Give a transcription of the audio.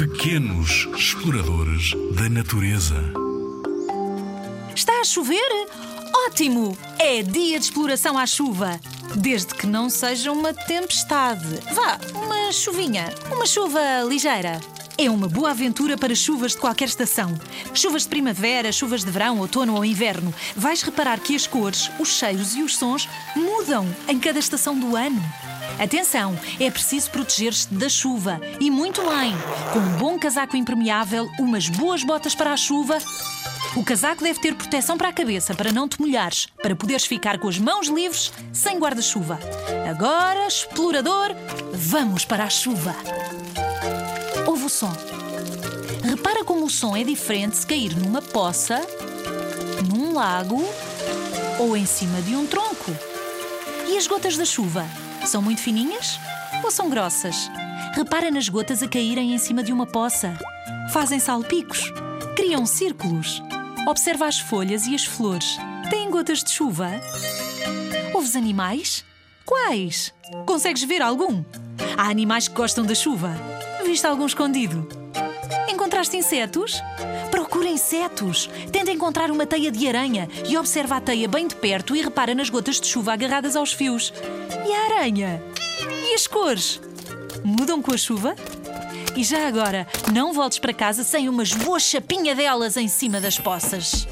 Pequenos exploradores da natureza. Está a chover? Ótimo! É dia de exploração à chuva. Desde que não seja uma tempestade. Vá, uma chuvinha. Uma chuva ligeira. É uma boa aventura para chuvas de qualquer estação. Chuvas de primavera, chuvas de verão, outono ou inverno. Vais reparar que as cores, os cheiros e os sons mudam em cada estação do ano. Atenção, é preciso proteger-se da chuva e muito bem. Com um bom casaco impermeável, umas boas botas para a chuva. O casaco deve ter proteção para a cabeça para não te molhares, para poderes ficar com as mãos livres sem guarda-chuva. Agora, explorador, vamos para a chuva. Ouve o som. Repara como o som é diferente se cair numa poça, num lago ou em cima de um tronco. E as gotas da chuva? São muito fininhas ou são grossas? Repara nas gotas a caírem em cima de uma poça. Fazem salpicos, criam círculos. Observa as folhas e as flores. Têm gotas de chuva? Ouves animais? Quais? Consegues ver algum? Há animais que gostam da chuva. Viste algum escondido? Encontraste insetos? Procura insetos. Tenta encontrar uma teia de aranha e observa a teia bem de perto e repara nas gotas de chuva agarradas aos fios. E a aranha? E as cores? Mudam com a chuva? E já agora, não voltes para casa sem umas boas chapinha delas em cima das poças.